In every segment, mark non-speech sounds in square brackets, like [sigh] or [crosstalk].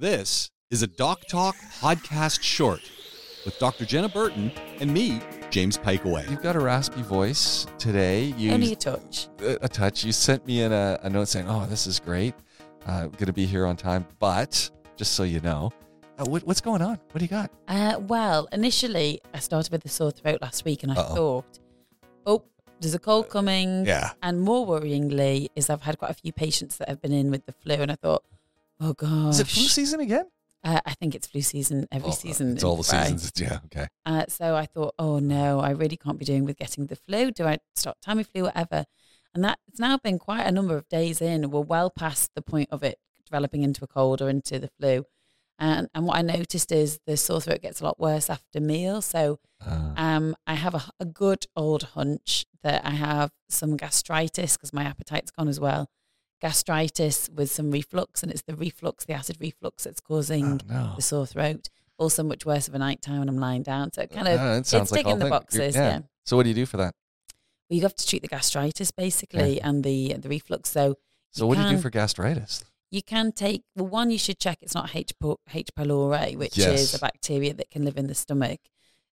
This is a Doc Talk podcast short with Dr. Jenna Burton and me, James Piecowye. You've got a raspy voice today. You Only a touch. a, a touch. You sent me in a, a note saying, "Oh, this is great. Uh, going to be here on time." But just so you know, uh, what, what's going on? What do you got? Uh, well, initially, I started with a sore throat last week, and I Uh-oh. thought, oh, there's a cold coming. Yeah. And more worryingly, is I've had quite a few patients that have been in with the flu, and I thought, oh gosh, Is it flu season again? Uh, I think it's flu season every Oh, season. It's all the seasons. [laughs] Yeah. Okay. Uh, so I thought, oh no, I really can't be doing with getting the flu. Do I stop Tamiflu, whatever? And that it's now been quite a number of days in. We're well past the point of it developing into a cold or into the flu. And and what I noticed is the sore throat gets a lot worse after meals. So Uh, um, I have a, a good old hunch that I have some gastritis because my appetite's gone as well. Gastritis with some reflux, and it's the reflux, the acid reflux, that's causing oh, no. the sore throat. Also, much worse of a night time when I'm lying down. So it kind of it it's like ticking all the thing- boxes. yeah. Yeah. So what do you do for that? Well, you have to treat the gastritis basically and the the reflux. So So what do you do for gastritis? you can take well, one you should check it's not H. H. pylori, which Yes. is a bacteria that can live in the stomach.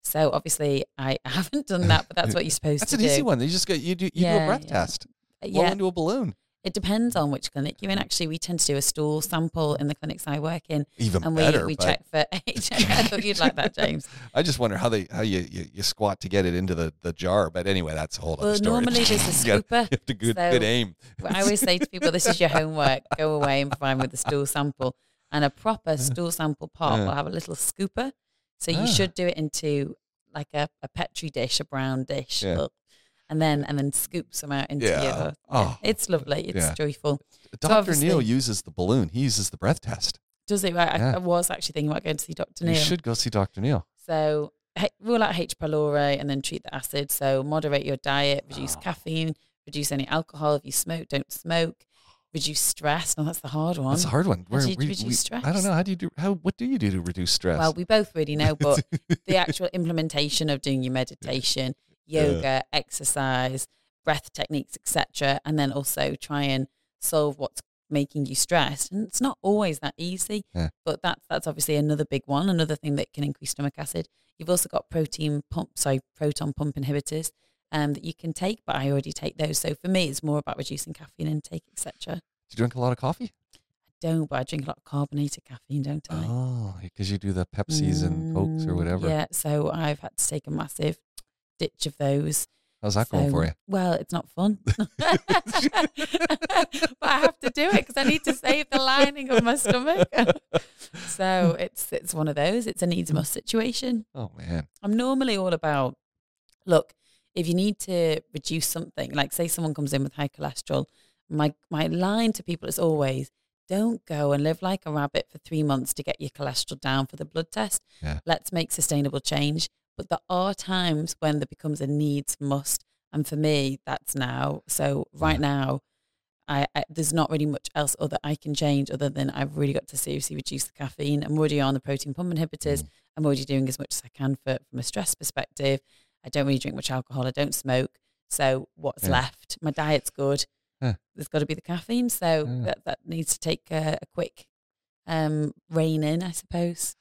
So obviously, I [laughs] haven't done that, but that's what you're [laughs] supposed to do. That's an easy one. You just go. You do. You do a breath yeah. test. Blow Yeah, into a balloon. It depends on which clinic you're in. Actually, we tend to do a stool sample in the clinics I work in, Even and better. we, we check for [laughs] H. I thought you'd like that, James. [laughs] I just wonder how they how you, you, you squat to get it into the, the jar. But anyway, that's a whole other Well, story. normally there's a [laughs] You gotta- scooper. You have to good, So- good aim. I always say to people, this is your homework. Go away and provide me with a stool sample. And a proper stool sample pot Yeah. will have a little scooper. So you Ah. should do it into like a, a petri dish, a brown dish. Yeah. And then and then scoop some out into Yeah. your. Oh. It's lovely. It's Yeah. joyful. Dr. Neil uses the balloon. He uses the breath test. Does? Right? Yeah. I, I was actually thinking about going to see Dr. Neil. You should go see Dr. Neil. So rule out H. pylori and then treat the acid. So moderate your diet, reduce Oh. caffeine, reduce any alcohol. If you smoke, don't smoke. Reduce stress. Now that's the hard one. That's a hard one. Where you we- reduce we- stress? I don't know. How do you do? How? What do you do to reduce stress? Well, we both really know, but [laughs] the actual implementation of doing your meditation, yoga, exercise, breath techniques, etc., and then also try and solve what's making you stressed. And it's not always that easy, Yeah. but that's that's obviously another big one, another thing that can increase stomach acid. You've also got protein pump, sorry, proton pump inhibitors. Um, that you can take, but I already take those. So for me, it's more about reducing caffeine intake, etc. do you drink a lot of coffee? I don't, but I drink a lot of carbonated caffeine, don't I? Oh, because you do the Pepsis and Cokes or Mm, whatever. Yeah, so I've had to take a massive ditch of those. How's that going for you? Well, it's not fun. [laughs] [laughs] but I have to do it because I need to save the lining of my stomach. [laughs] so it's it's one of those. It's a needs must situation. Oh man. I'm normally all about look, if you need to reduce something, like say someone comes in with high cholesterol, my my line to people is always don't go and live like a rabbit for three months to get your cholesterol down for the blood test. Yeah. Let's make sustainable change. But there are times when there becomes a needs must. And for me, that's now. So right now, I, I there's not really much else other I can change other than I've really got to seriously reduce the caffeine. I'm already on the protein pump inhibitors. Mm. I'm already doing as much as I can for from a stress perspective. I don't really drink much alcohol. I don't smoke. So what's Yeah. left? My diet's good. Yeah. There's got to be the caffeine. So Yeah. that, that needs to take a, a quick um, rein in, I suppose.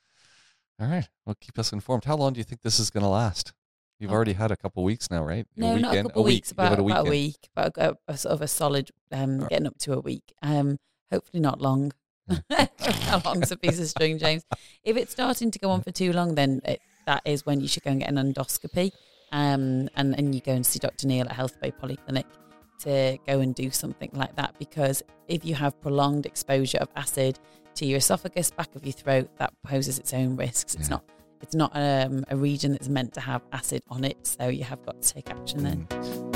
All right. Well, keep us informed. How long do you think this is going to last? You've Oh. already had a couple weeks now, right? No, not a couple of weeks. It About, a about a week. About a, a sort of a solid, um, Right. getting up to a week. Um, hopefully not long. [laughs] [laughs] How long's a piece of string, James? If it's starting to go on for too long, then it, that is when you should go and get an endoscopy. Um, and, and you go and see Dr. Neil at Health Bay Polyclinic to go and do something like that. Because if you have prolonged exposure of acid to your esophagus, back of your throat, that poses its own risks. It's Yeah. not it's not um, a region that's meant to have acid on it, so you have got to take action then. Mm.